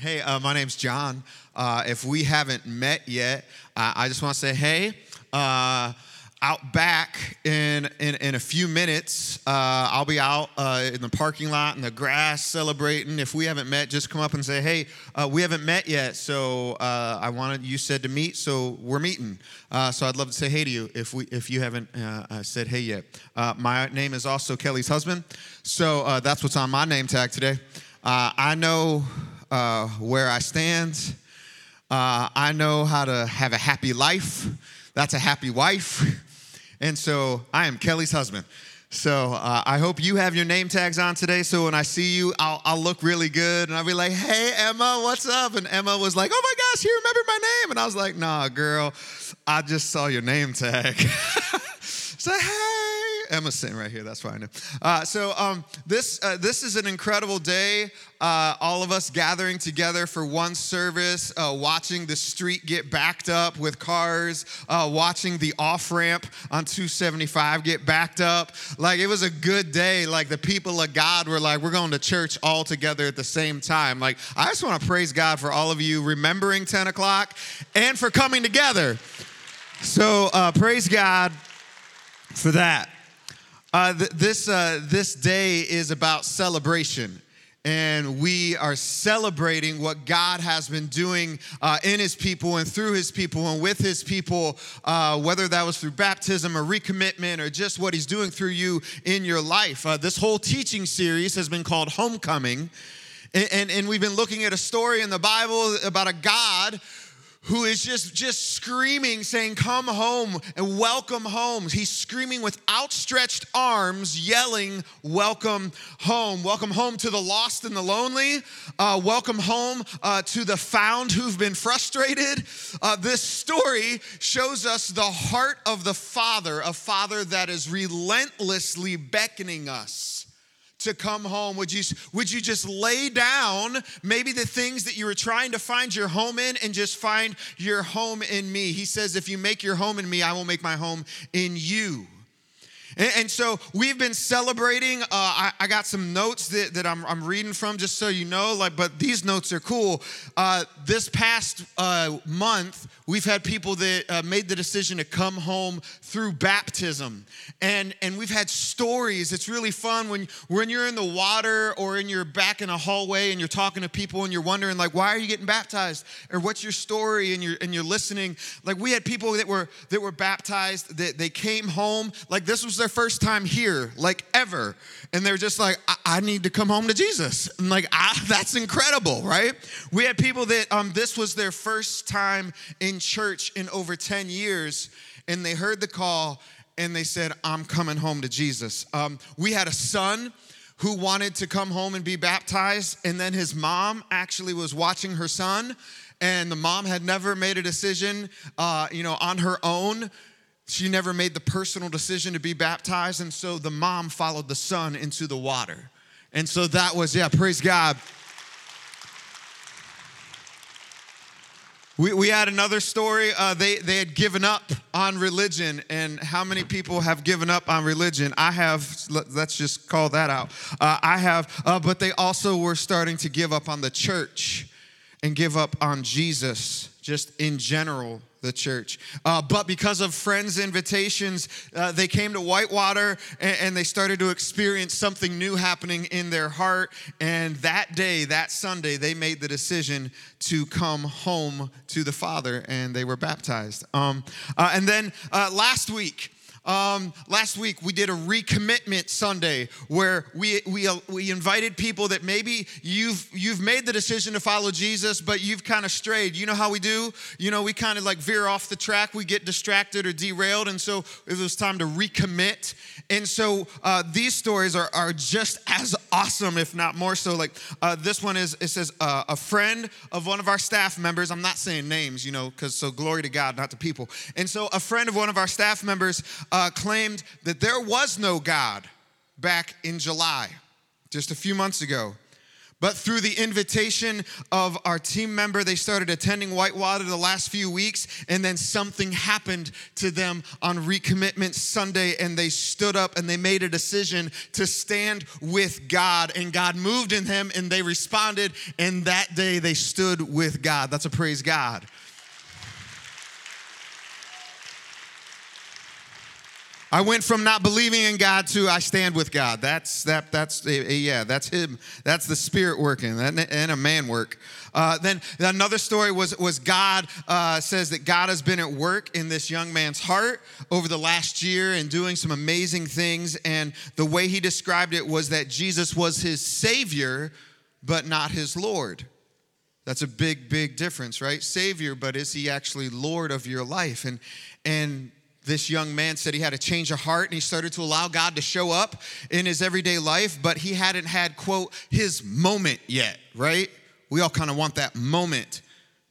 Hey, uh, my name's John. Uh, if we haven't met yet, uh, I just want to say, hey, uh, out back in, in, in a few minutes, uh, I'll be out uh, in the parking lot in the grass celebrating. If we haven't met, just come up and say, hey, we haven't met yet. So I wanted, you said to meet, so we're meeting. so I'd love to say hey to you if, we, if you haven't said hey yet. my name is also Kelly's husband. So that's what's on my name tag today. I know uh, where I stand. Uh, I know how to have a happy life. That's a happy wife. And so I am Kelly's husband. So uh, I hope you have your name tags on today. So when I see you, I'll, I'll, look really good, and I'll be like, "Hey, Emma, what's up?" And Emma was like, "Oh my gosh, you remember my name?" And I was like, "Nah, girl, I just saw your name tag." Say, "Hey." Sitting right here. That's why fine. Uh, so um, this uh, this is an incredible day. Uh, all of us gathering together for one service, uh, watching the street get backed up with cars, uh, watching the off ramp on 275 get backed up. Like it was a good day. Like the people of God were like, we're going to church all together at the same time. Like I just want to praise God for all of you remembering 10 o'clock and for coming together. So uh, praise God for that. Uh, th- this, uh, this day is about celebration. And we are celebrating what God has been doing uh, in His people and through His people and with His people, uh, whether that was through baptism or recommitment or just what He's doing through you in your life. Uh, this whole teaching series has been called Homecoming. And, and, and we've been looking at a story in the Bible about a God who is just just screaming saying come home and welcome home. He's screaming with outstretched arms yelling welcome home. Welcome home to the lost and the lonely. Uh, welcome home uh, to the found who've been frustrated. Uh, this story shows us the heart of the father a father that is relentlessly beckoning us to come home? Would you, would you just lay down maybe the things that you were trying to find your home in and just find your home in me? He says, If you make your home in me, I will make my home in you. And, so we've been celebrating. Uh, I, I, got some notes that, that I'm, I'm, reading from just so you know, like, but these notes are cool. Uh, this past uh, month, we've had people that uh, made the decision to come home through baptism. And, and we've had stories. It's really fun when, when you're in the water or in your back in a hallway and you're talking to people and you're wondering, like, why are you getting baptized? Or what's your story? And you're, and you're listening. Like, we had people that were, that were baptized, that they came home. Like, this was their first time here, like ever. And they're just like, I, I need to come home to Jesus. And like, I, that's incredible, right? We had people that um, this was their first time in church in over 10 years, and they heard the call and they said, I'm coming home to Jesus. Um, we had a son who wanted to come home and be baptized, and then his mom actually was watching her son and the mom had never made a decision uh, you know on her own she never made the personal decision to be baptized, and so the mom followed the son into the water. And so that was, yeah, praise God. We, we had another story. Uh, they, they had given up on religion. And how many people have given up on religion? I have, let's just call that out. Uh, I have, uh, but they also were starting to give up on the church and give up on Jesus just in general the church. Uh, but because of friends' invitations, uh, they came to Whitewater and, and, they started to experience something new happening in their heart. And that day, that Sunday, they made the decision to come home to the Father and they were baptized. Um, uh, and then uh, last week, um, last week we did a recommitment Sunday where we, we, uh, we invited people that maybe you've, you've made the decision to follow Jesus, but you've kind of strayed. You know how we do? You know, we kind of like veer off the track, we get distracted or derailed. And so it was time to recommit. And so uh, these stories are, are just as awesome, if not more so. Like uh, this one is, it says, uh, a friend of one of our staff members, I'm not saying names, you know, because so glory to God, not to people. And so a friend of one of our staff members, uh, Uh, claimed that there was no God back in July, just a few months ago. But through the invitation of our team member, they started attending Whitewater the last few weeks, and then something happened to them on recommitment Sunday, and they stood up and they made a decision to stand with God, and God moved in them, and they responded, and that day they stood with God. That's a praise God. I went from not believing in God to I stand with God. That's that. That's yeah. That's him. That's the Spirit working and a man work. Uh, then another story was was God uh, says that God has been at work in this young man's heart over the last year and doing some amazing things. And the way he described it was that Jesus was his Savior, but not his Lord. That's a big, big difference, right? Savior, but is he actually Lord of your life? And and this young man said he had a change of heart and he started to allow God to show up in his everyday life, but he hadn't had, quote, his moment yet, right? We all kind of want that moment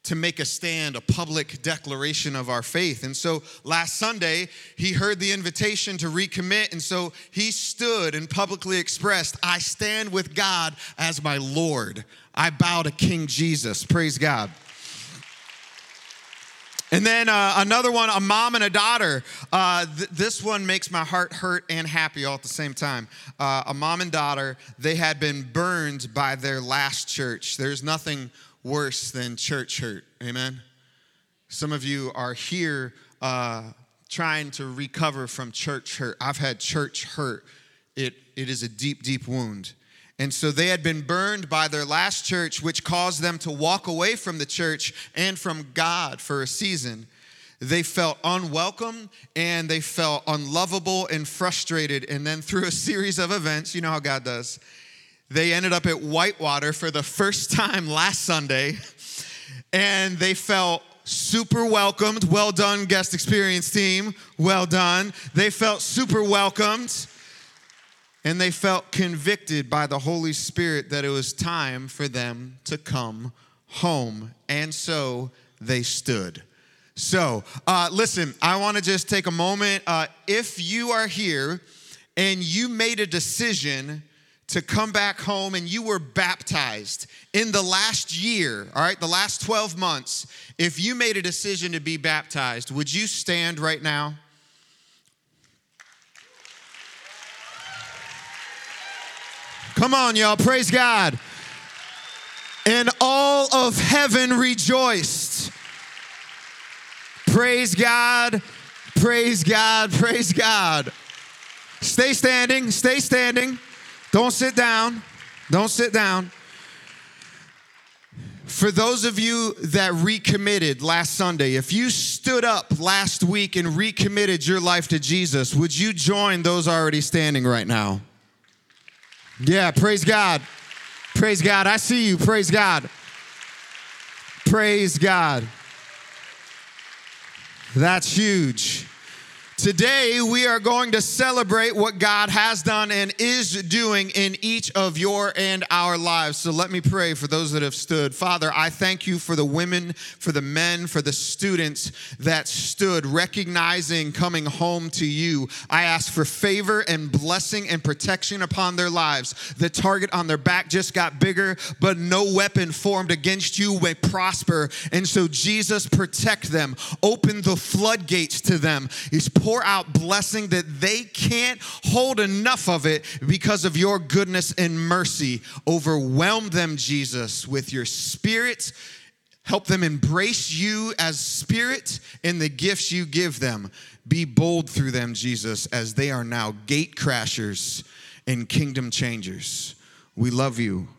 to make a stand, a public declaration of our faith. And so last Sunday, he heard the invitation to recommit. And so he stood and publicly expressed, I stand with God as my Lord. I bow to King Jesus. Praise God. And then uh, another one, a mom and a daughter. Uh, th- this one makes my heart hurt and happy all at the same time. Uh, a mom and daughter, they had been burned by their last church. There's nothing worse than church hurt. Amen. Some of you are here uh, trying to recover from church hurt. I've had church hurt. It, it is a deep, deep wound. And so they had been burned by their last church, which caused them to walk away from the church and from God for a season. They felt unwelcome and they felt unlovable and frustrated. And then through a series of events, you know how God does, they ended up at Whitewater for the first time last Sunday. And they felt super welcomed. Well done, guest experience team. Well done. They felt super welcomed and they felt convicted by the Holy Spirit that it was time for them to come home. And so they stood. So, uh, listen, I want to just take a moment. Uh, if you are here and you made a decision to come back home and you were baptized in the last year, all right, the last 12 months, if you made a decision to be baptized, would you stand right now? Come on, y'all. Praise God. And all of heaven rejoiced. Praise God. Praise God. Praise God. Stay standing. Stay standing. Don't sit down. Don't sit down. For those of you that recommitted last Sunday, if you stood up last week and recommitted your life to Jesus, would you join those already standing right now? Yeah, praise God. Praise God. I see you. Praise God. Praise God. That's huge. Today, we are going to celebrate what God has done and is doing in each of your and our lives. So let me pray for those that have stood. Father, I thank you for the women, for the men, for the students that stood, recognizing coming home to you. I ask for favor and blessing and protection upon their lives. The target on their back just got bigger, but no weapon formed against you may prosper. And so, Jesus, protect them, open the floodgates to them. He's pour out blessing that they can't hold enough of it because of your goodness and mercy. Overwhelm them, Jesus, with your spirit. Help them embrace you as spirit and the gifts you give them. Be bold through them, Jesus, as they are now gate crashers and kingdom changers. We love you.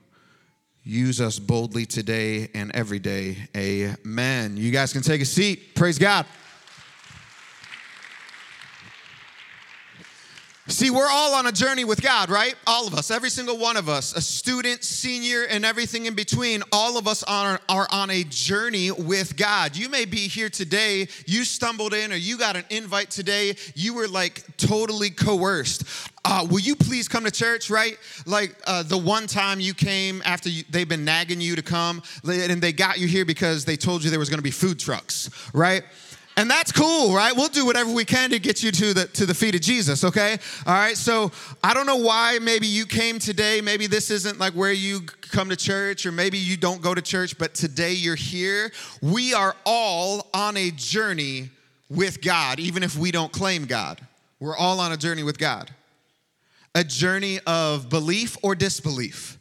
Use us boldly today and every day. Amen. You guys can take a seat. Praise God. See, we're all on a journey with God, right? All of us, every single one of us, a student, senior, and everything in between, all of us are, are on a journey with God. You may be here today, you stumbled in, or you got an invite today, you were like totally coerced. Uh, will you please come to church, right? Like uh, the one time you came after you, they've been nagging you to come, and they got you here because they told you there was gonna be food trucks, right? And that's cool, right? We'll do whatever we can to get you to the to the feet of Jesus, okay? All right. So I don't know why maybe you came today. Maybe this isn't like where you come to church, or maybe you don't go to church, but today you're here. We are all on a journey with God, even if we don't claim God. We're all on a journey with God. A journey of belief or disbelief.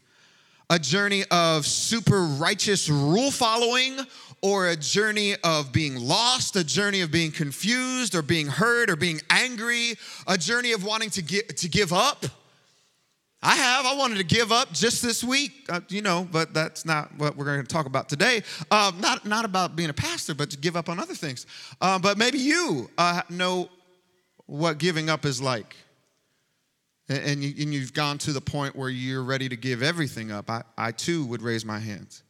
A journey of super righteous rule following or a journey of being lost, a journey of being confused or being hurt or being angry, a journey of wanting to, get, to give up. I have. I wanted to give up just this week, uh, you know, but that's not what we're going to talk about today. Um, not, not about being a pastor, but to give up on other things. Uh, but maybe you uh, know what giving up is like. And, and, you, have gone to the point where you're ready to give everything up. I, I too would raise my hands.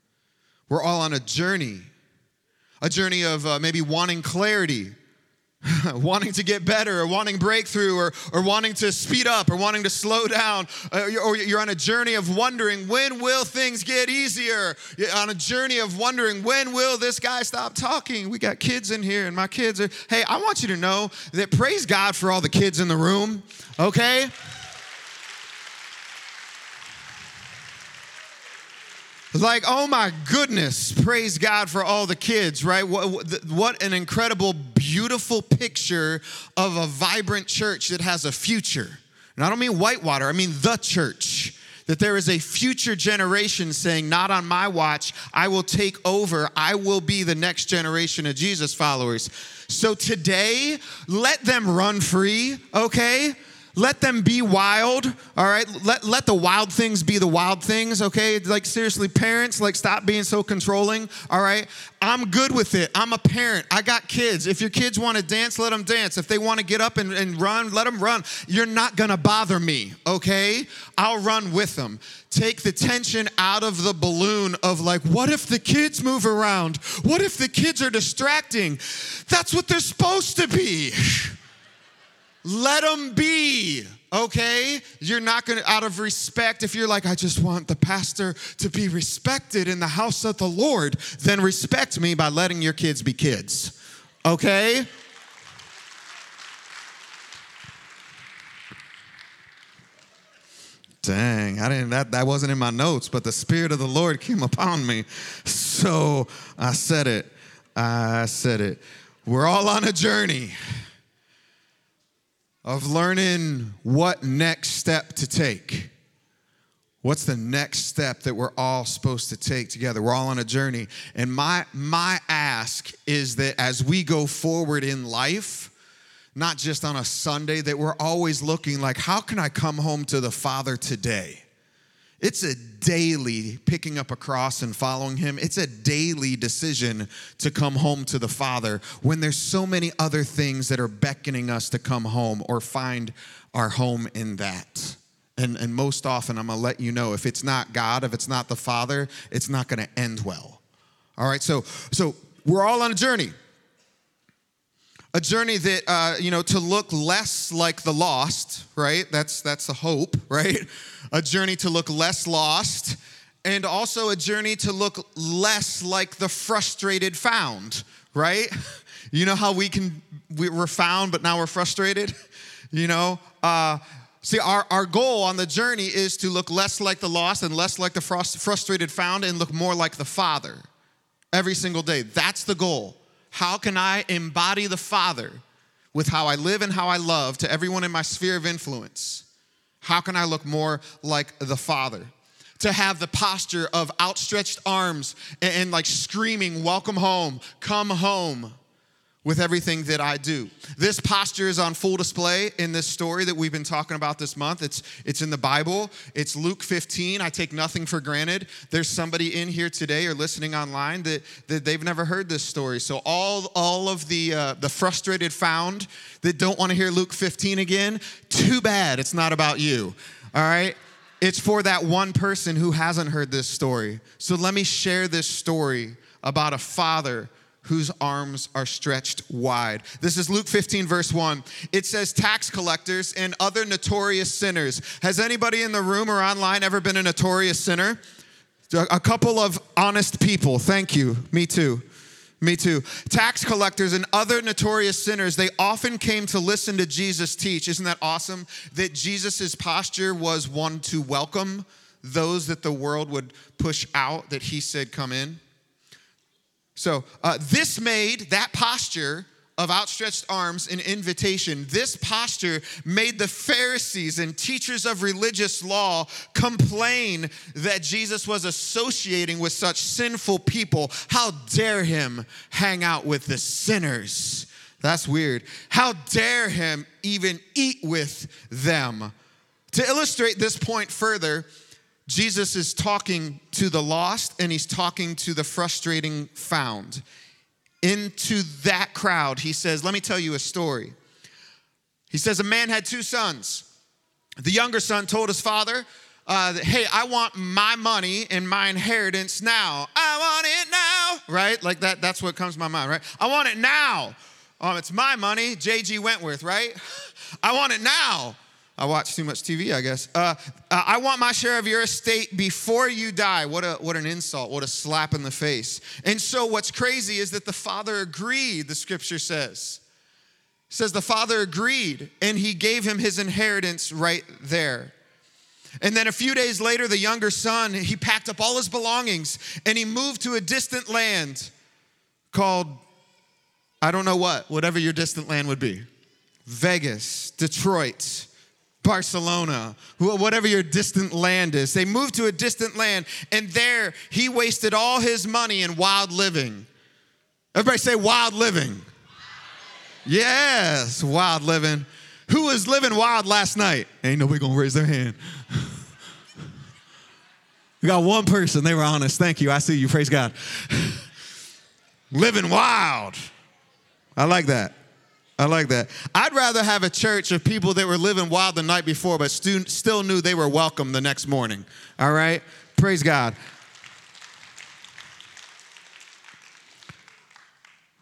We're all on a journey a journey of uh, maybe wanting clarity, wanting to get better, or wanting breakthrough, or, or wanting to speed up, or wanting to slow down, uh, or you're on a journey of wondering when will things get easier? You're on a journey of wondering when will this guy stop talking? We got kids in here, and my kids are. Hey, I want you to know that praise God for all the kids in the room, okay? Like, oh my goodness, praise God for all the kids, right? What, what an incredible, beautiful picture of a vibrant church that has a future. And I don't mean Whitewater, I mean the church. That there is a future generation saying, Not on my watch, I will take over, I will be the next generation of Jesus followers. So today, let them run free, okay? Let them be wild, all right? Let, let the wild things be the wild things, okay? Like, seriously, parents, like, stop being so controlling, all right? I'm good with it. I'm a parent. I got kids. If your kids want to dance, let them dance. If they want to get up and, and run, let them run. You're not to bother me, okay? I'll run with them. Take the tension out of the balloon of, like, what if the kids move around? What if the kids are distracting? That's what they're supposed to be. Let them be, okay? You're not gonna, out of respect, if you're like, I just want the pastor to be respected in the house of the Lord, then respect me by letting your kids be kids, okay? Dang, I didn't that that wasn't in my notes, but the spirit of the Lord came upon me. So I said it. I said it. We're all on a journey of learning what next step to take. What's the next step that we're all supposed to take together? We're all on a journey. And my my ask is that as we go forward in life, not just on a Sunday, that we're always looking like, how can I come home to the Father today? It's a daily picking up a cross and following him. It's a daily decision to come home to the Father when there's so many other things that are beckoning us to come home or find our home in that. And, and most often, I'm gonna let you know if it's not God, if it's not the Father, it's not gonna end well. All right, so, so we're all on a journey a journey that uh, you know to look less like the lost right? That's that's the hope right? A journey to look less lost and also a journey to look less like the frustrated found right? You know how we can we, are found but now we're frustrated? You know uh, see our, our goal on the journey is to look less like the lost and less like the frustrated found and look more like the father every single day. That's the goal how can I embody the Father with how I live and how I love to everyone in my sphere of influence? How can I look more like the Father? To have the posture of outstretched arms and, and like screaming, Welcome home, come home with everything that I do. This posture is on full display in this story that we've been talking about this month. It's, it's in the Bible. It's Luke 15. I take nothing for granted. There's somebody in here today or listening online that, that they've never heard this story. So all, all of the, uh, the frustrated found that don't want to hear Luke 15 again, too bad it's not about you. All right? It's for that one person who hasn't heard this story. So let me share this story about a father whose arms are stretched wide. This is Luke 15, verse 1. It says, Tax collectors and other notorious sinners. Has anybody in the room or online ever been a notorious sinner? A couple of honest people. Thank you. Me too. Me too. Tax collectors and other notorious sinners, they often came to listen to Jesus teach. Isn't that awesome? That Jesus' posture was one to welcome those that the world would push out, that he said, come in. So, uh, this made that posture of outstretched arms and invitation, this posture made the Pharisees and teachers of religious law complain that Jesus was associating with such sinful people. How dare him hang out with the sinners? That's weird. How dare him even eat with them? To illustrate this point further, Jesus is talking to the lost and he's talking to the frustrating found into that crowd, he says, Let me tell you a story. He says, A man had two sons. The younger son told his father, uh, Hey, I want my money and my inheritance now. I want it now, right? Like that, that's what comes to my mind, right? I want it now. Um, it's my money, J.G. Wentworth, right? I want it now. I watch too much TV, I guess. Uh, uh, I want my share of your estate before you die. What, a, what an insult. What a slap in the face. And so, what's crazy is that the father agreed, the scripture says. It says the father agreed, and he gave him his inheritance right there. And then a few days later, the younger son, he packed up all his belongings and he moved to a distant land called, I don't know what, whatever your distant land would be Vegas, Detroit. Barcelona, whatever your distant land is. They moved to a distant land, and there he wasted all his money in wild living. Everybody say wild living. Yes, wild living. Who was living wild last night? Ain't nobody gonna raise their hand. we got one person, they were honest. Thank you. I see you. Praise God. living wild. I like that. I like that. I'd rather have a church of people that were living wild the night before, but stu- still knew they were welcome the next morning. All right? Praise God.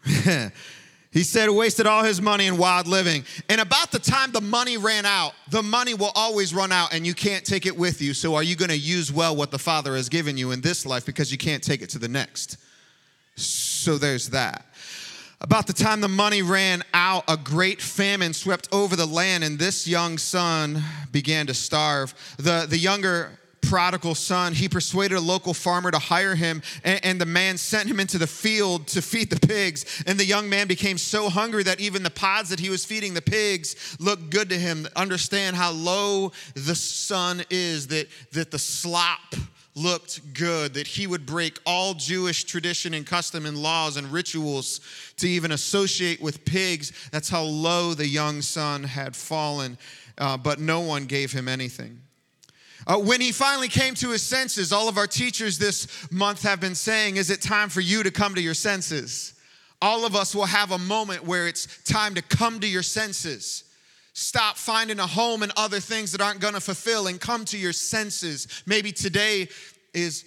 he said wasted all his money in wild living. And about the time the money ran out, the money will always run out and you can't take it with you. So are you going to use well what the Father has given you in this life because you can't take it to the next? So there's that. About the time the money ran out, a great famine swept over the land, and this young son began to starve. The, the younger prodigal son, he persuaded a local farmer to hire him, and, and, the man sent him into the field to feed the pigs. And the young man became so hungry that even the pods that he was feeding the pigs looked good to him. Understand how low the son is, that, that the slop looked good, that he would break all Jewish tradition and custom and laws and rituals to even associate with pigs. That's how low the young son had fallen, uh, but no one gave him anything. Uh, when he finally came to his senses, all of our teachers this month have been saying, Is it time for you to come to your senses? All of us will have a moment where it's time to come to your senses. Stop finding a home and other things that aren't gonna fulfill and come to your senses. Maybe today is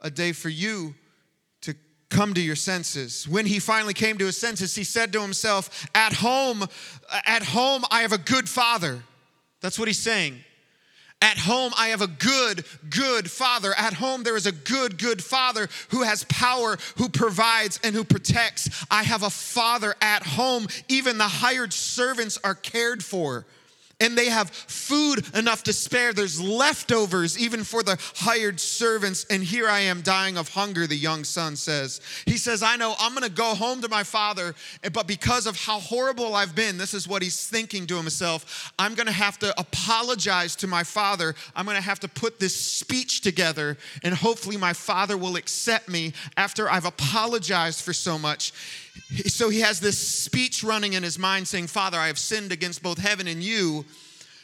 a day for you to come to your senses. When he finally came to his senses, he said to himself, At home, at home, I have a good father. That's what he's saying. At home, I have a good, good father. At home, there is a good, good father who has power, who provides, and who protects. I have a father at home. Even the hired servants are cared for and they have food enough to spare. There's leftovers even for the hired servants. And here I am dying of hunger, the young son says. He says, I know I'm gonna go home to my father, but because of how horrible I've been, this is what he's thinking to himself I'm gonna have to apologize to my father. I'm gonna have to put this speech together, and hopefully my father will accept me after I've apologized for so much. So he has this speech running in his mind saying, Father, I have sinned against both heaven and you.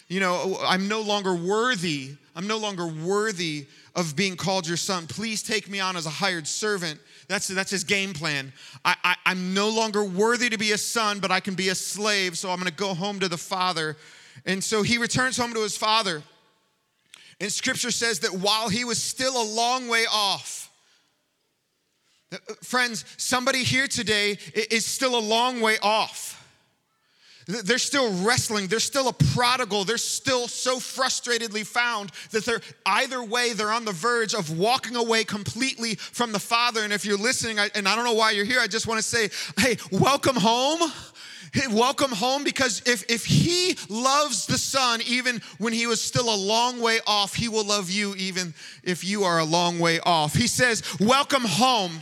You know, I'm no longer worthy. I'm no longer worthy of being called your son. Please take me on as a hired servant. That's, that's his game plan. I, I, I'm no longer worthy to be a son, but I can be a slave, so I'm gonna go home to the father. And so he returns home to his father. And scripture says that while he was still a long way off, Friends, somebody here today is still a long way off. They're still wrestling. They're still a prodigal. They're still so frustratedly found that they're either way, they're on the verge of walking away completely from the Father. And if you're listening, and I don't know why you're here, I just want to say, hey, welcome home. Hey, welcome home because if, if he loves the son even when he was still a long way off, he will love you even if you are a long way off. He says, Welcome home.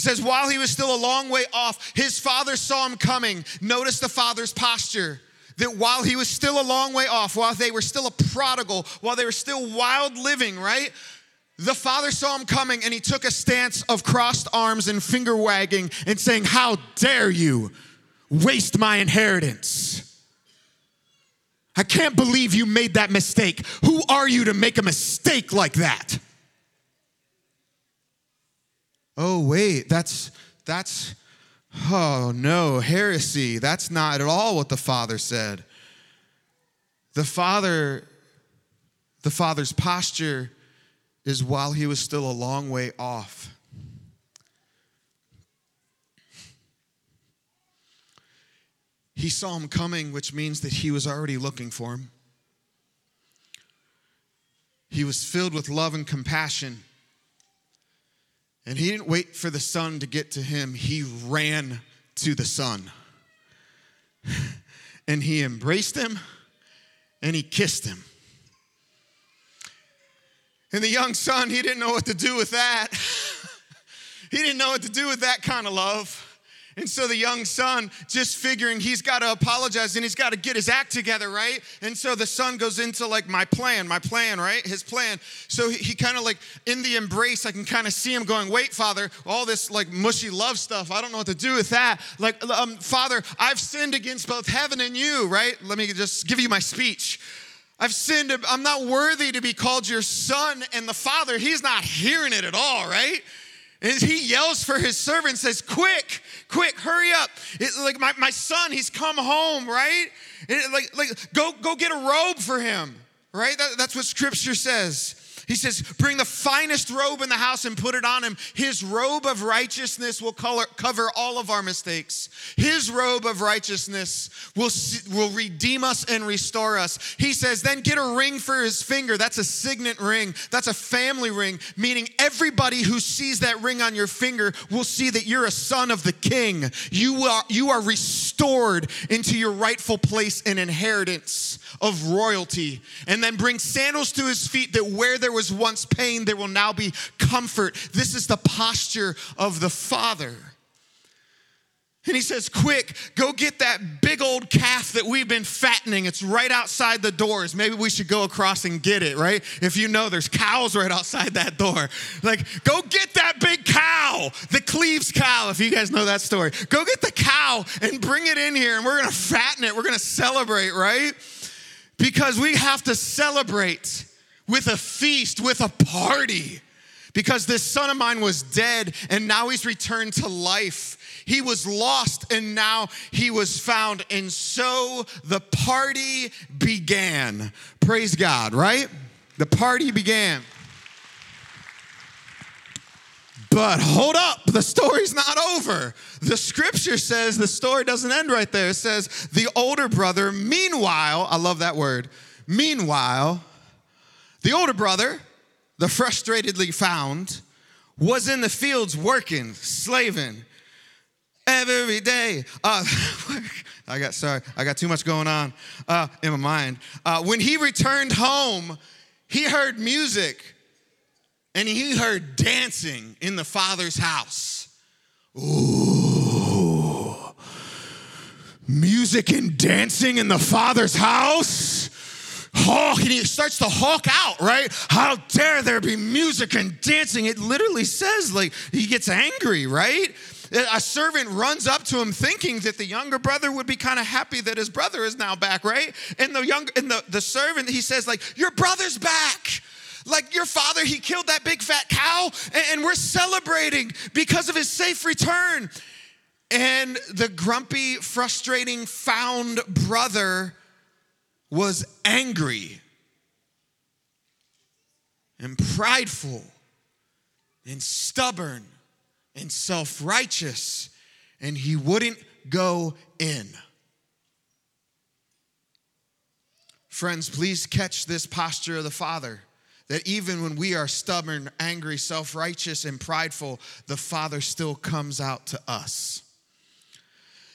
He says, while he was still a long way off, his father saw him coming. Notice the father's posture. That while he was still a long way off, while they were still a prodigal, while they were still wild living, right? The father saw him coming and he took a stance of crossed arms and finger wagging and saying, How dare you waste my inheritance? I can't believe you made that mistake. Who are you to make a mistake like that? Oh, wait, that's, that's, oh no, heresy. That's not at all what the Father said. The Father, the Father's posture is while he was still a long way off. He saw him coming, which means that he was already looking for him. He was filled with love and compassion. And he didn't wait for the son to get to him, he ran to the son. And he embraced him and he kissed him. And the young son, he didn't know what to do with that. he didn't know what to do with that kind of love. And so the young son, just figuring he's got to apologize and he's got to get his act together, right? And so the son goes into like, my plan, my plan, right? His plan. So he, he kind of like, in the embrace, I can kind of see him going, wait, father, all this like mushy love stuff, I don't know what to do with that. Like, um, father, I've sinned against both heaven and you, right? Let me just give you my speech. I've sinned. I'm not worthy to be called your son. And the father, he's not hearing it at all, right? And he yells for his servant, says, Quick, quick, hurry up. It, like my, my son, he's come home, right? It, like, like go, go get a robe for him, right? That, that's what scripture says. He says, Bring the finest robe in the house and put it on him. His robe of righteousness will color, cover all of our mistakes. His robe of righteousness will, will redeem us and restore us. He says, Then get a ring for his finger. That's a signet ring, that's a family ring, meaning everybody who sees that ring on your finger will see that you're a son of the king. You are, you are restored into your rightful place and inheritance of royalty. And then bring sandals to his feet that where there was was once pain, there will now be comfort. This is the posture of the Father. And he says, Quick, go get that big old calf that we've been fattening. It's right outside the doors. Maybe we should go across and get it, right? If you know there's cows right outside that door. Like, go get that big cow, the Cleves cow, if you guys know that story. Go get the cow and bring it in here, and we're gonna fatten it. We're gonna celebrate, right? Because we have to celebrate with a feast, with a party, because this son of mine was dead and now he's returned to life. He was lost and now he was found. And so the party began. Praise God, right? The party began. But hold up, the story's not over. The scripture says the story doesn't end right there. It says the older brother, meanwhile, I love that word, meanwhile, the older brother, the frustratedly found, was in the fields working, slaving every day. Uh, I got sorry, I got too much going on uh, in my mind. Uh, when he returned home, he heard music and he heard dancing in the father's house. Ooh, music and dancing in the father's house hawk and he starts to hawk out, right? How dare there be music and dancing? It literally says, like, he gets angry, right? A servant runs up to him thinking that the younger brother would be kind of happy that his brother is now back, right? And the young and the, the servant, he says, like, your brother's back. Like your father, he killed that big fat cow, and, and we're celebrating because of his safe return. And the grumpy, frustrating, found brother was angry and prideful and stubborn and self righteous. and he wouldn't go in. Friends, please catch this posture of the Father that even when we are stubborn, angry, self righteous, and prideful, the Father still comes out to us.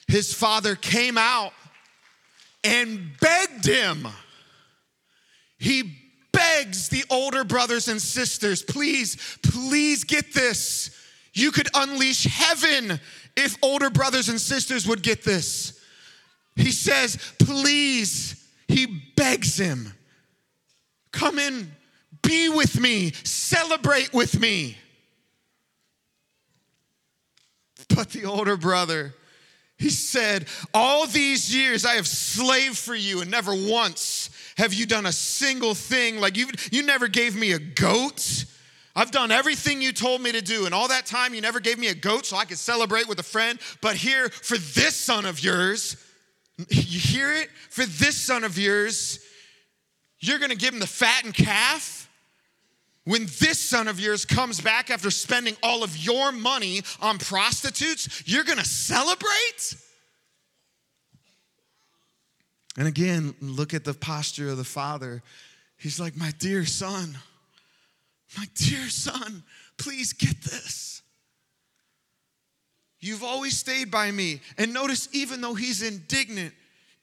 His Father came out and begged him. He begs the older brothers and sisters, please, please get this. You could unleash heaven if older brothers and sisters would get this. He says, please, he begs him, come in, be with me, celebrate with me. But the older brother, he said, All these years I have slaved for you, and never once have you done a single thing. Like you, you never gave me a goat. I've done everything you told me to do, and all that time you never gave me a goat so I could celebrate with a friend. But here, for this son of yours, you hear it? For this son of yours, you're gonna give him the fattened calf? When this son of yours comes back after spending all of your money on prostitutes, you're gonna celebrate? And again, look at the posture of the father. He's like, My dear son, my dear son, please get this. You've always stayed by me. And notice, even though he's indignant,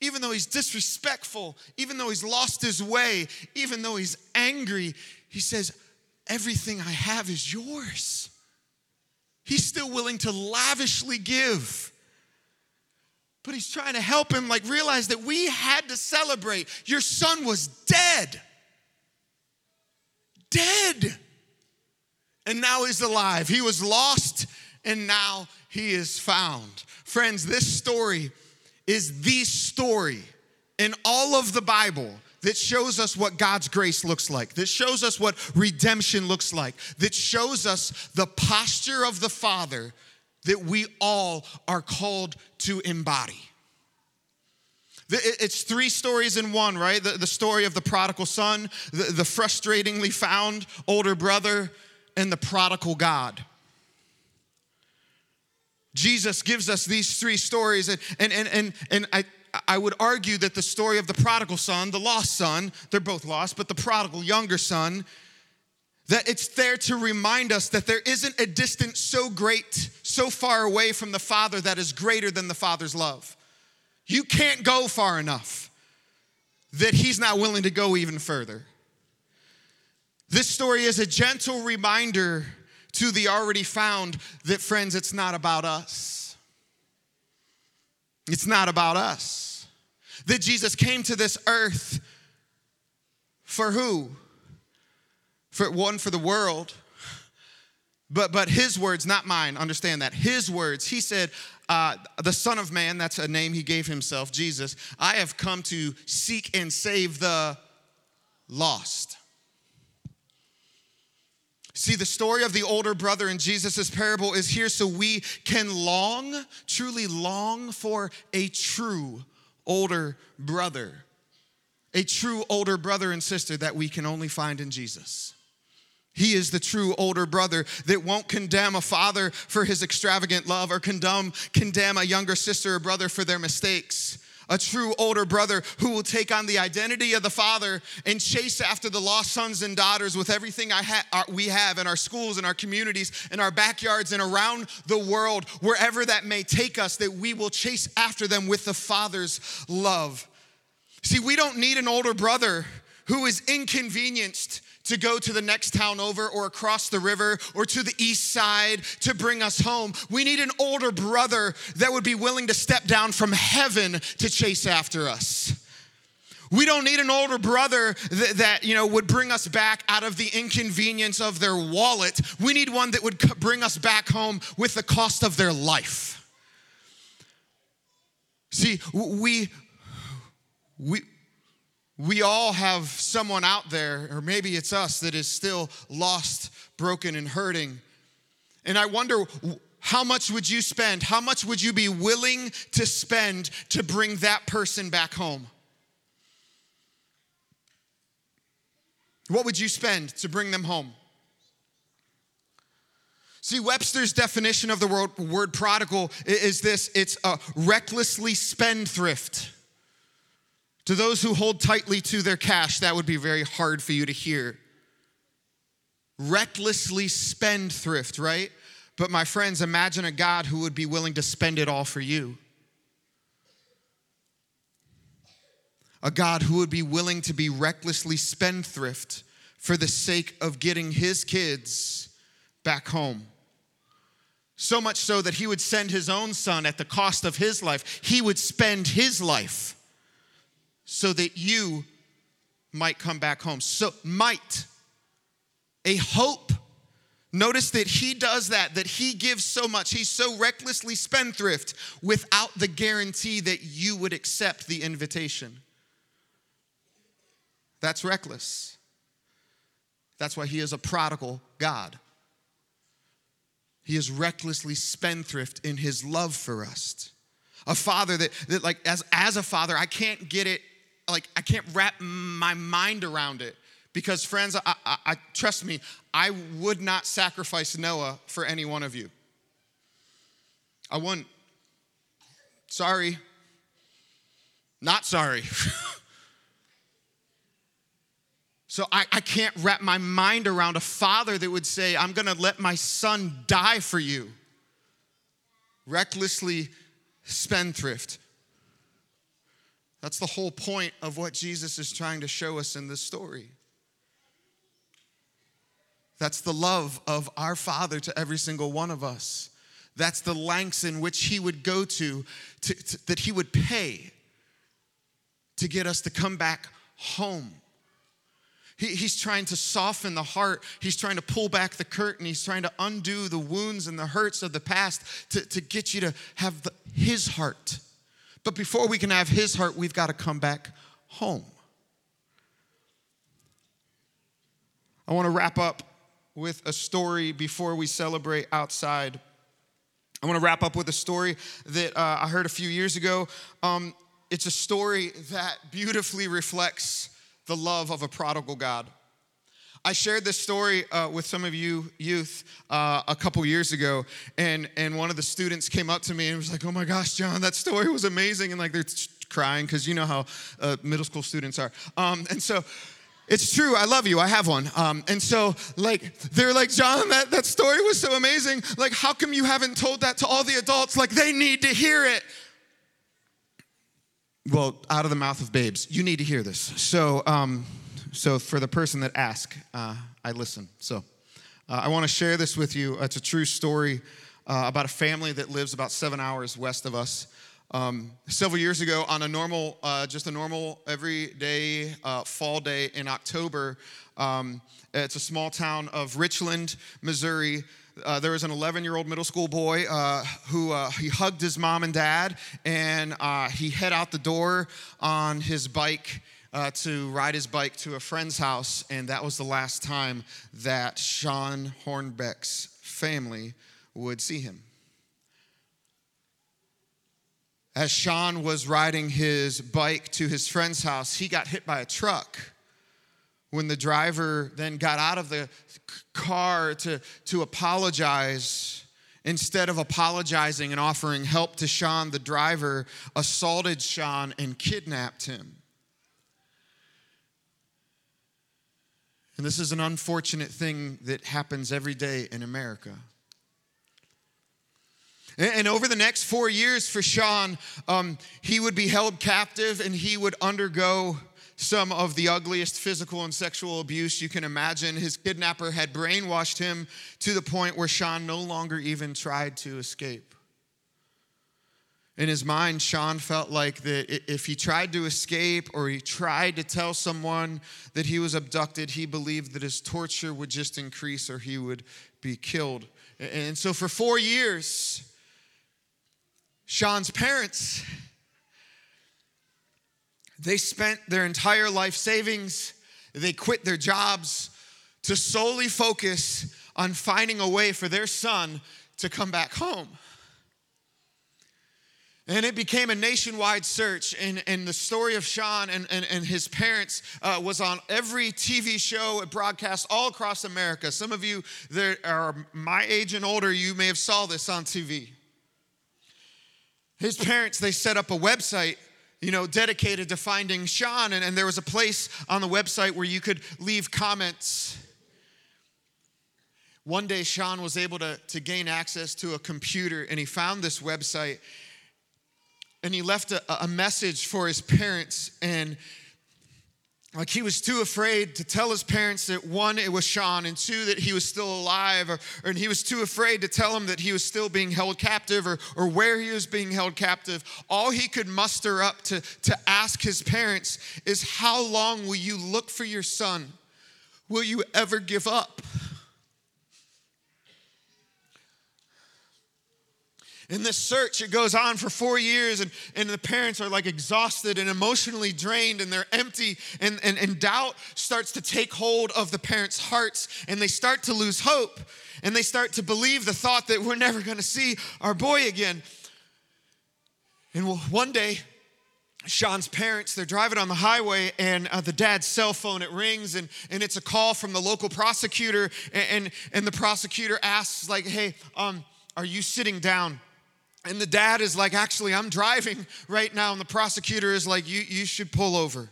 even though he's disrespectful, even though he's lost his way, even though he's angry, he says, Everything I have is yours. He's still willing to lavishly give. But he's trying to help him, like, realize that we had to celebrate. Your son was dead. Dead. And now he's alive. He was lost, and now he is found. Friends, this story is the story in all of the Bible that shows us what God's grace looks like, that shows us what redemption looks like, that shows us the posture of the Father that we all are called to embody. It's three stories in one, right? The, the story of the prodigal son, the, the frustratingly found older brother, and the prodigal God. Jesus gives us these three stories, and, and, and, and, and I, I would argue that the story of the prodigal son, the lost son, they're both lost, but the prodigal younger son, that it's there to remind us that there isn't a distance so great, so far away from the Father that is greater than the Father's love. You can't go far enough that He's not willing to go even further. This story is a gentle reminder to the already found that, friends, it's not about us. It's not about us. That Jesus came to this earth for who? For one, for the world. But, but his words, not mine, understand that. His words, he said, uh, the Son of Man, that's a name he gave himself, Jesus, I have come to seek and save the lost. See, the story of the older brother in Jesus' parable is here so we can long, truly long for a true older brother. A true older brother and sister that we can only find in Jesus. He is the true older brother that won't condemn a father for his extravagant love or condemn, condemn a younger sister or brother for their mistakes. A true older brother who will take on the identity of the father and chase after the lost sons and daughters with everything ha- uh, we have in our schools, in our communities, in our backyards, and around the world, wherever that may take us, that we will chase after them with the father's love. See, we don't need an older brother who is inconvenienced to go to the next town over or across the river or to the east side to bring us home. We need an older brother that would be willing to step down from heaven to chase after us. We don't need an older brother that, that, you know would bring us back out of the inconvenience of their wallet. We need one that would bring us back home with the cost of their life. See, we we we all have someone out there, or maybe it's us, that is still lost, broken, and hurting. And I wonder how much would you spend? How much would you be willing to spend to bring that person back home? What would you spend to bring them home? See, Webster's definition of the word, word prodigal is this it's a recklessly spendthrift. To those who hold tightly to their cash, that would be very hard for you to hear. Recklessly spendthrift, right? But my friends, imagine a God who would be willing to spend it all for you. A God who would be willing to be recklessly spendthrift for the sake of getting his kids back home. So much so that he would send his own son at the cost of his life. He would spend his life so that you might come back home. So, might, a hope. Notice that he does that, that he gives so much. He's so recklessly spendthrift without the guarantee that you would accept the invitation. That's reckless. That's why he is a prodigal God. He is recklessly spendthrift in his love for us. A father that, that like, as, as a father, I can't get it, like, I can't wrap my mind around it. Because, friends, I, I, I trust me, I would not sacrifice Noah for any one of you. I wouldn't. Sorry. Not sorry. So I, I can't wrap my mind around a father that would say, I'm gonna let my son die for you. Recklessly spendthrift. That's the whole point of what Jesus is trying to show us in this story. That's the love of our Father to every single one of us. That's the lengths in which He would go to, to, to that He would pay to get us to come back home. He, he's trying to soften the heart. He's trying to pull back the curtain. He's trying to undo the wounds and the hurts of the past to, to get you to have the, his heart. But before we can have his heart, we've got to come back home. I want to wrap up with a story before we celebrate outside. I want to wrap up with a story that uh, I heard a few years ago. Um, it's a story that beautifully reflects the love of a prodigal God. I shared this story uh, with some of you youth uh, a couple years ago, and, and one of the students came up to me and was like, Oh my gosh, John, that story was amazing. And like they're crying because you know how uh, middle school students are. Um, and so it's true, I love you, I have one. Um, and so, like, they're like, John, that, that story was so amazing. Like, how come you haven't told that to all the adults? Like, they need to hear it well, out of the mouth of babes. You need to hear this. So, um, so for the person that asked, uh, I listen. So, uh, I want to share this with you. It's a true story uh, about a family that lives about seven hours west of us. Um, several years ago, on a normal, uh, just a normal everyday uh, fall day in October, um, it's a small town of Richland, Missouri. Uh, there was an 11 year old middle school boy uh, who uh, he hugged his mom and dad and uh, he head out the door on his bike uh, to ride his bike to a friend's house and that was the last time that sean hornbeck's family would see him as sean was riding his bike to his friend's house he got hit by a truck when the driver then got out of the car to, to apologize, instead of apologizing and offering help to Sean, the driver assaulted Sean and kidnapped him. And this is an unfortunate thing that happens every day in America. And over the next four years for Sean, um, he would be held captive and he would undergo some of the ugliest physical and sexual abuse you can imagine. His kidnapper had brainwashed him to the point where Sean no longer even tried to escape. In his mind, Sean felt like that if he tried to escape or he tried to tell someone that he was abducted, he believed that his torture would just increase or he would be killed. And so for four years, Sean's parents they spent their entire life savings, they quit their jobs to solely focus on finding a way for their son to come back home. And it became a nationwide search. And, and the story of Sean and, and, and his parents uh, was on every TV show broadcast all across America. Some of you that are my age and older, you may have saw this on TV. His parents, they set up a website you know, dedicated to finding Sean. And, and there was a place on the website where you could leave comments. One day, Sean was able to, to gain access to a computer and he found this website and he left a, a message for his parents. And like he was too afraid to tell his parents that one, it was Sean, and two, that he was still alive, or, or and he was too afraid to tell them that he was still being held captive or, or where he was being held captive. All he could muster up to, to ask his parents is, How long will you look for your son? Will you ever give up? In this search, it goes on for four years, and, and the parents are like exhausted and emotionally drained, and they're empty, and, and, and doubt starts to take hold of the parents' hearts, and they start to lose hope, and they start to believe the thought that we're never gonna see our boy again. And one day, Sean's parents, they're driving on the highway and uh, the dad's cell phone, it rings and, and it's a call from the local prosecutor. And, and, and the prosecutor asks, like, hey, um, are you sitting down? And the dad is like, actually, I'm driving right now. And the prosecutor is like, you, you should pull over.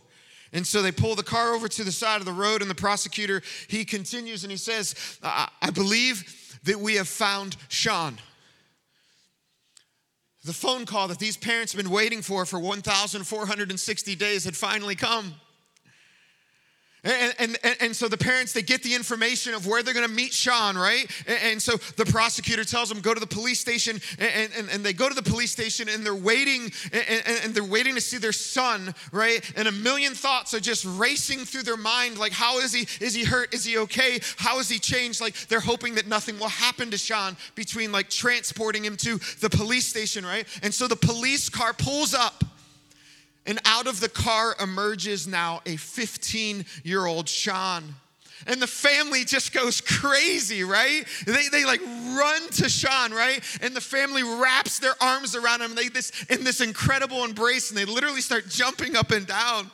And so they pull the car over to the side of the road, and the prosecutor, he continues and he says, I, I believe that we have found Sean. The phone call that these parents have been waiting for for 1,460 days had finally come. And, and, and, and, so the parents, they get the information of where they're gonna meet Sean, right? And, and so the prosecutor tells them, go to the police station. And, and, and they go to the police station and they're waiting, and, and they're waiting to see their son, right? And a million thoughts are just racing through their mind like, how is he? Is he hurt? Is he okay? How has he changed? Like, they're hoping that nothing will happen to Sean between like transporting him to the police station, right? And so the police car pulls up and out of the car emerges now a 15 year old Sean. And the family just goes crazy, right? They, they like run to Sean, right? And the family wraps their arms around him they, this, in this incredible embrace, and they literally start jumping up and down.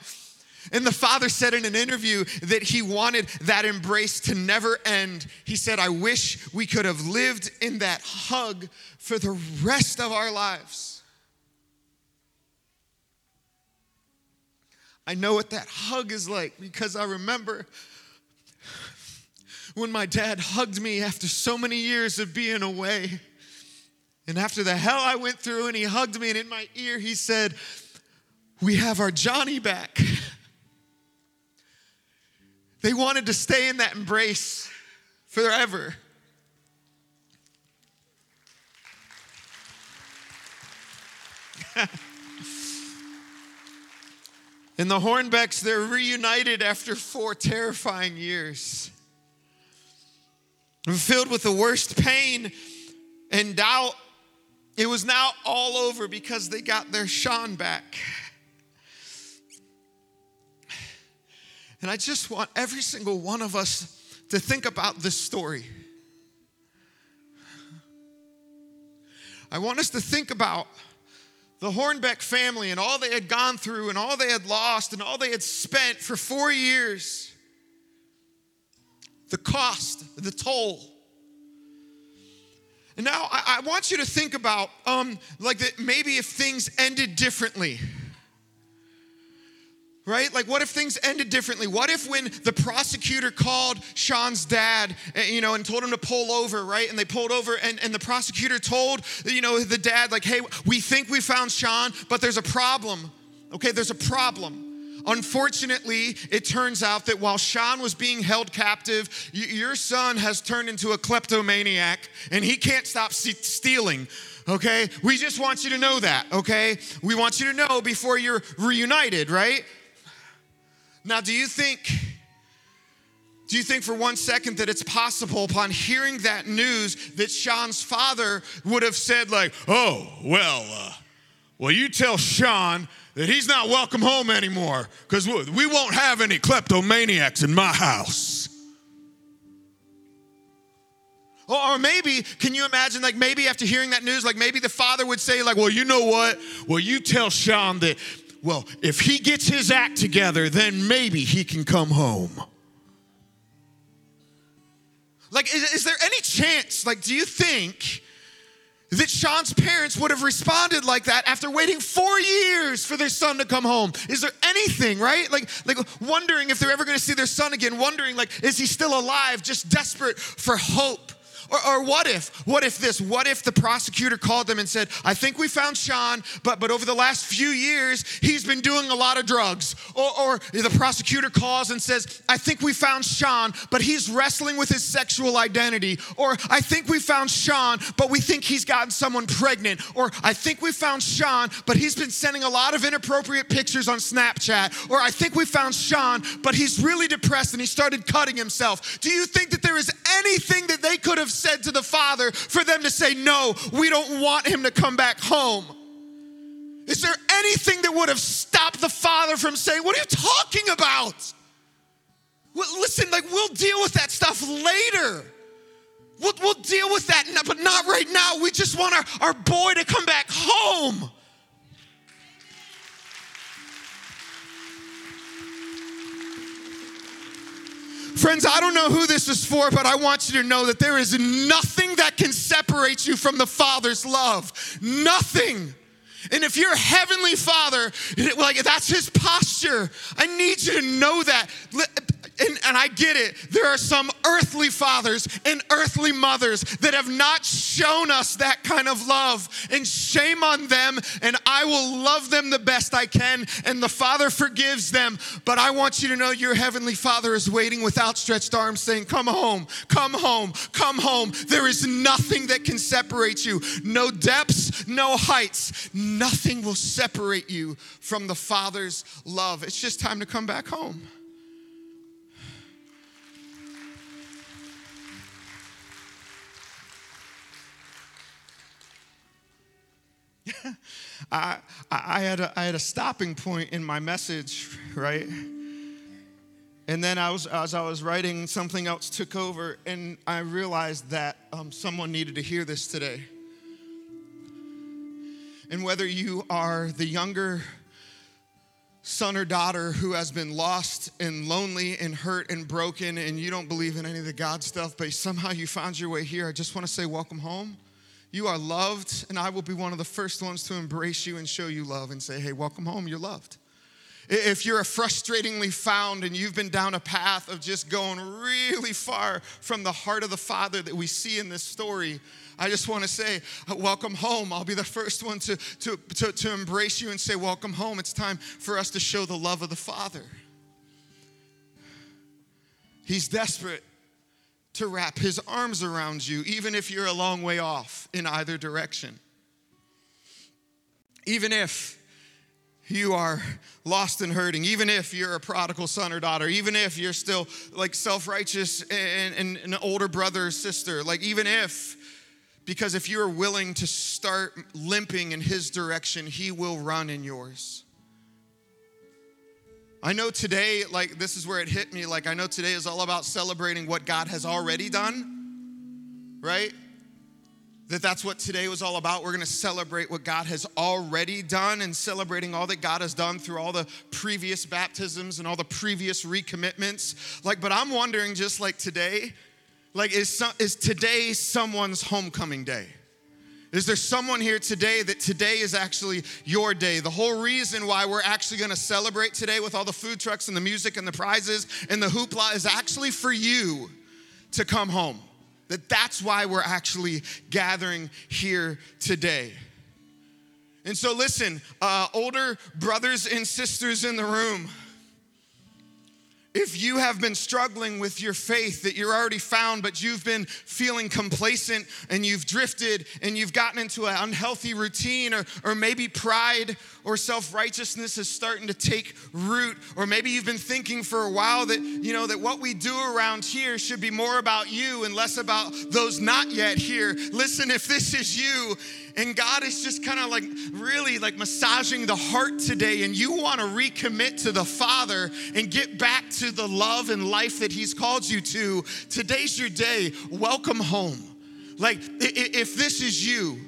And the father said in an interview that he wanted that embrace to never end. He said, I wish we could have lived in that hug for the rest of our lives. I know what that hug is like because I remember when my dad hugged me after so many years of being away. And after the hell I went through, and he hugged me, and in my ear, he said, We have our Johnny back. They wanted to stay in that embrace forever. And the Hornbecks, they're reunited after four terrifying years. Filled with the worst pain and doubt, it was now all over because they got their Sean back. And I just want every single one of us to think about this story. I want us to think about the Hornbeck family and all they had gone through and all they had lost and all they had spent for four years. The cost, the toll. And now I, I want you to think about um, like that maybe if things ended differently right? Like, what if things ended differently? What if when the prosecutor called Sean's dad, eh, you know, and told him to pull over, right? And they pulled over, and, and the prosecutor told, you know, the dad, like, hey, we think we found Sean, but there's a problem. Okay, there's a problem. Unfortunately, it turns out that while Sean was being held captive, your son has turned into a kleptomaniac and he can't stop stealing okay? We just want you to know that, okay? We want you to know before you're reunited, right? Now, do you think, do you think for one second that it's possible upon hearing that news that Sean's father would have said, like, oh, well, uh, well, you tell Sean that he's not welcome home anymore because we won't have any kleptomaniacs in my house. Or maybe, can you imagine, like maybe after hearing that news, like maybe the father would say, like, well, you know what? Well, you tell Sean that, well, if he gets his act together, then maybe he can come home. Like, is, is there any chance, like, do you think that Sean's parents would have responded like that after waiting four years for their son to come home? Is there anything, right? Like, like wondering if they're ever gonna see their son again, wondering, like, is he still alive, just desperate for hope? Or, or, what if, what if this, what if the prosecutor called them and said, I think we found Sean, but, but over the last few years, he's been doing a lot of drugs. Or, or the prosecutor calls and says, I think we found Sean, but he's wrestling with his sexual identity. Or I think we found Sean, but we think he's gotten someone pregnant. Or I think we found Sean, but he's been sending a lot of inappropriate pictures on Snapchat. Or I think we found Sean, but he's really depressed and he started cutting himself. Do you think that there is anything that they could have said to the Father for them to say, No, we don't want him to come back home? Is there anything that would have stopped the Father from saying, What are you talking about? Well, listen, like we'll deal with that stuff later. We'll, we'll deal with that, but not right now. We just want our, our boy to come back home. Friends, I don't know who this is for, but I want you to know that there is nothing that can separate you from the Father's love. Nothing. And if your heavenly Father, like that's his posture, I need you to know that and, and I get it. There are some earthly fathers and earthly mothers that have not shown us that kind of love. And shame on them, and I will love them the best I can, and the Father forgives them. But I want you to know your heavenly Father is waiting with outstretched arms, saying, Come home, come home, come home. There is nothing that can separate you. No depths, no heights. Nothing will separate you from the Father's love. It's just time to come back home. I, I, had a, I had a stopping point in my message, right? And then I was, as I was writing, something else took over, and I realized that um, someone needed to hear this today. And whether you are the younger son or daughter who has been lost and lonely and hurt and broken, and you don't believe in any of the God stuff, but somehow you found your way here, I just want to say, welcome home. You are loved, and I will be one of the first ones to embrace you and show you love and say, hey, welcome home, you're loved. If you're a frustratingly found and you've been down a path of just going really far from the heart of the Father that we see in this story, I just want to say, uh, welcome home. I'll be the first one to, to, to, to embrace you and say, welcome home. It's time for us to show the love of the Father. He's desperate to wrap his arms around you, even if you're a long way off in either direction. Even if you are lost and hurting, even if you're a prodigal son or daughter, even if you're still like self righteous and, and, an older brother or sister, like even if, because if you're willing to start limping in his direction, he will run in yours. I know today, like, this is where it hit me. Like, I know today is all about celebrating what God has already done, right? That that's what today was all about. We're gonna celebrate what God has already done and celebrating all that God has done through all the previous baptisms and all the previous recommitments. Like, but I'm wondering, just like today, like, is, some, is today someone's homecoming day? Is there someone here today that today is actually your day? The whole reason why we're actually gonna celebrate today with all the food trucks and the music and the prizes and the hoopla is actually for you to come home. That that's why we're actually gathering here today. And so, listen, uh, older brothers and sisters in the room, if you have been struggling with your faith that you're already found, but you've been feeling complacent and you've drifted and you've gotten into an unhealthy routine, or, or maybe pride or self righteousness is starting to take root, or maybe you've been thinking for a while that, you know, that what we do around here should be more about you and less about those not yet here. Listen, if this is you, and God is just kind of like really like massaging the heart today, and you want to recommit to the Father and get back to the love and life that He's called you to, today's your day. Welcome home. Like, if this is you,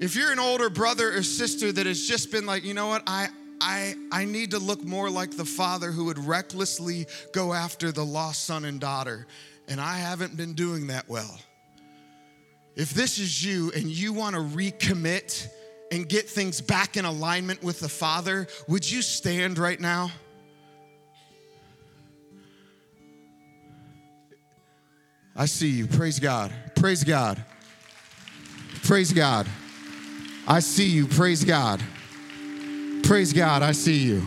if you're an older brother or sister that has just been like, you know what, I, I, I need to look more like the father who would recklessly go after the lost son and daughter, and I haven't been doing that well. If this is you and you want to recommit and get things back in alignment with the Father, would you stand right now? I see you. Praise God. Praise God. Praise God. I see you. Praise God. Praise God. I see you.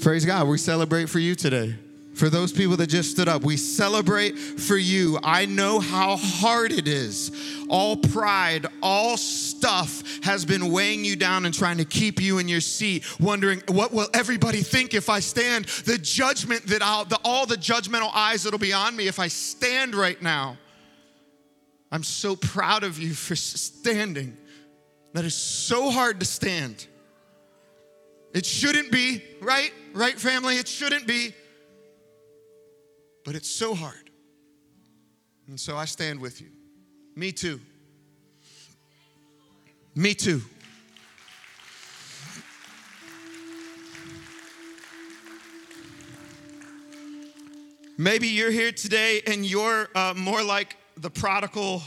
Praise God. We celebrate for you today. For those people that just stood up, we celebrate for you. I know how hard it is. All pride, all stuff has been weighing you down and trying to keep you in your seat, wondering, what will everybody think if I stand? The judgment that I'll, the, all the judgmental eyes that'll be on me if I stand right now. I'm so proud of you for standing. That is so hard to stand. It shouldn't be, right? Right, family? It shouldn't be. But it's so hard. And so I stand with you. Me too. Me too. Maybe you're here today and you're uh, more like the prodigal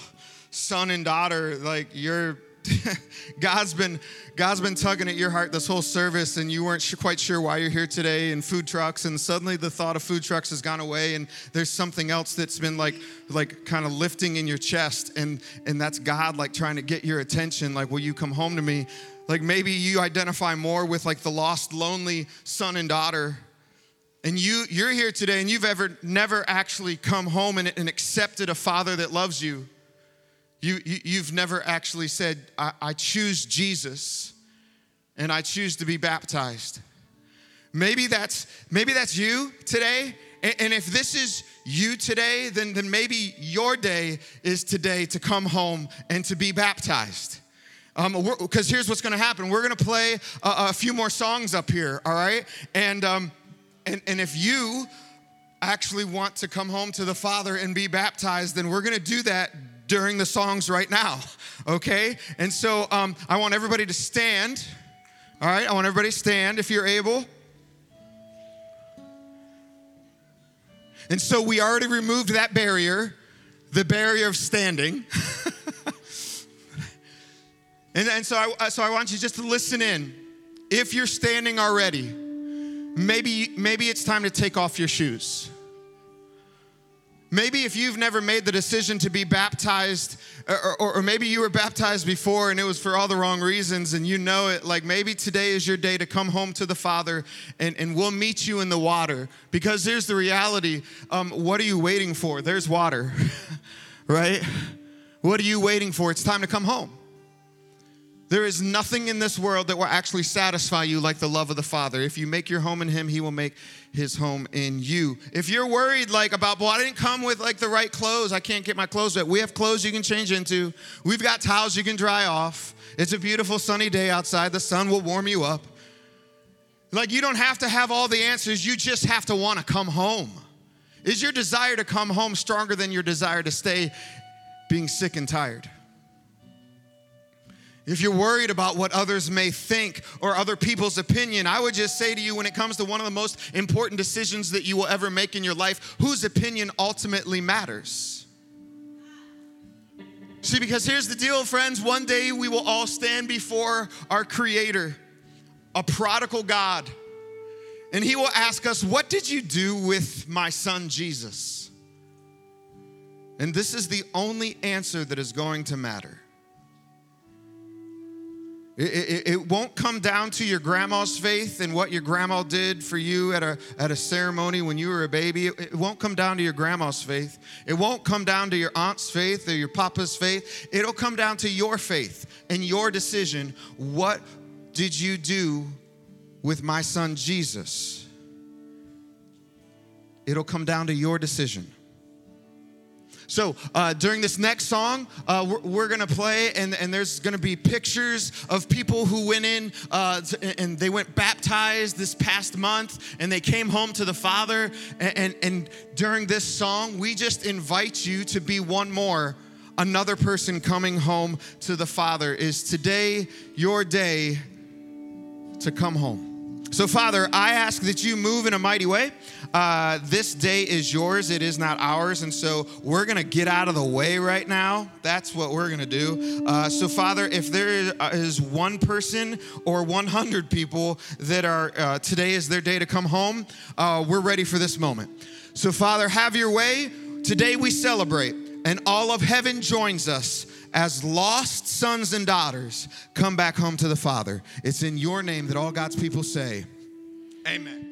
son and daughter, like you're God's been God's been tugging at your heart this whole service, and you weren't quite sure why you're here today. And food trucks, and suddenly the thought of food trucks has gone away, and there's something else that's been like like kind of lifting in your chest, and and that's God like trying to get your attention. Like, will you come home to me? Like maybe you identify more with like the lost, lonely son and daughter and you you're here today and you've ever never actually come home and, and accepted a father that loves you you, you have never actually said I, I choose jesus and i choose to be baptized. Maybe that's maybe that's you today. And, and if this is you today then then maybe your day is today to come home and to be baptized. Because um, here's what's going to happen. We're going to play a, a, few more songs up here all right? And um, and, and if you actually want to come home to the Father and be baptized, then we're going to do that during the songs right now, okay? And so um, I want everybody to stand. All right, I want everybody to stand if you're able. And so we already removed that barrier, the barrier of standing. and, and so, I, so I want you just to listen in. If you're standing already, maybe, maybe it's time to take off your shoes. Maybe if you've never made the decision to be baptized, or, or, or, maybe you were baptized before and it was for all the wrong reasons and you know it, like maybe today is your day to come home to the Father and, and we'll meet you in the water. Because here's the reality um, what are you waiting for? There's water, right? What are you waiting for? It's time to come home. There is nothing in this world that will actually satisfy you like the love of the Father. If you make your home in Him, He will make His home in you. If you're worried like about, well, I didn't come with like the right clothes, I can't get my clothes wet. We have clothes you can change into. We've got towels you can dry off. It's a beautiful sunny day outside. The sun will warm you up. Like you don't have to have all the answers. You just have to want to come home. Is your desire to come home stronger than your desire to stay being sick and tired? If you're worried about what others may think or other people's opinion, I would just say to you when it comes to one of the most important decisions that you will ever make in your life, whose opinion ultimately matters? See, because here's the deal, friends one day we will all stand before our Creator, a prodigal God, and He will ask us, What did you do with my son Jesus? And this is the only answer that is going to matter. It, it, it, won't come down to your grandma's faith and what your grandma did for you at a, at a ceremony when you were a baby. It, it won't come down to your grandma's faith. It won't come down to your aunt's faith or your papa's faith. It'll come down to your faith and your decision. What did you do with my son Jesus? It'll come down to your decision. So uh, during this next song, uh, we're, we're to play, and, and there's to be pictures of people who went in uh, to, and they went baptized this past month, and they came home to the Father. And, and, and during this song, we just invite you to be one more. Another person coming home to the Father. Is today your day to come home? So, Father, I ask that you move in a mighty way. Uh, this day is yours, it is not ours. And so, we're going to get out of the way right now. That's what we're going to do. Uh, so, Father, if there is one person or 100 people that are uh, today is their day to come home, uh, we're ready for this moment. So, Father, have your way. Today we celebrate, and all of heaven joins us as lost sons and daughters come back home to the Father. It's in your name that all God's people say, Amen.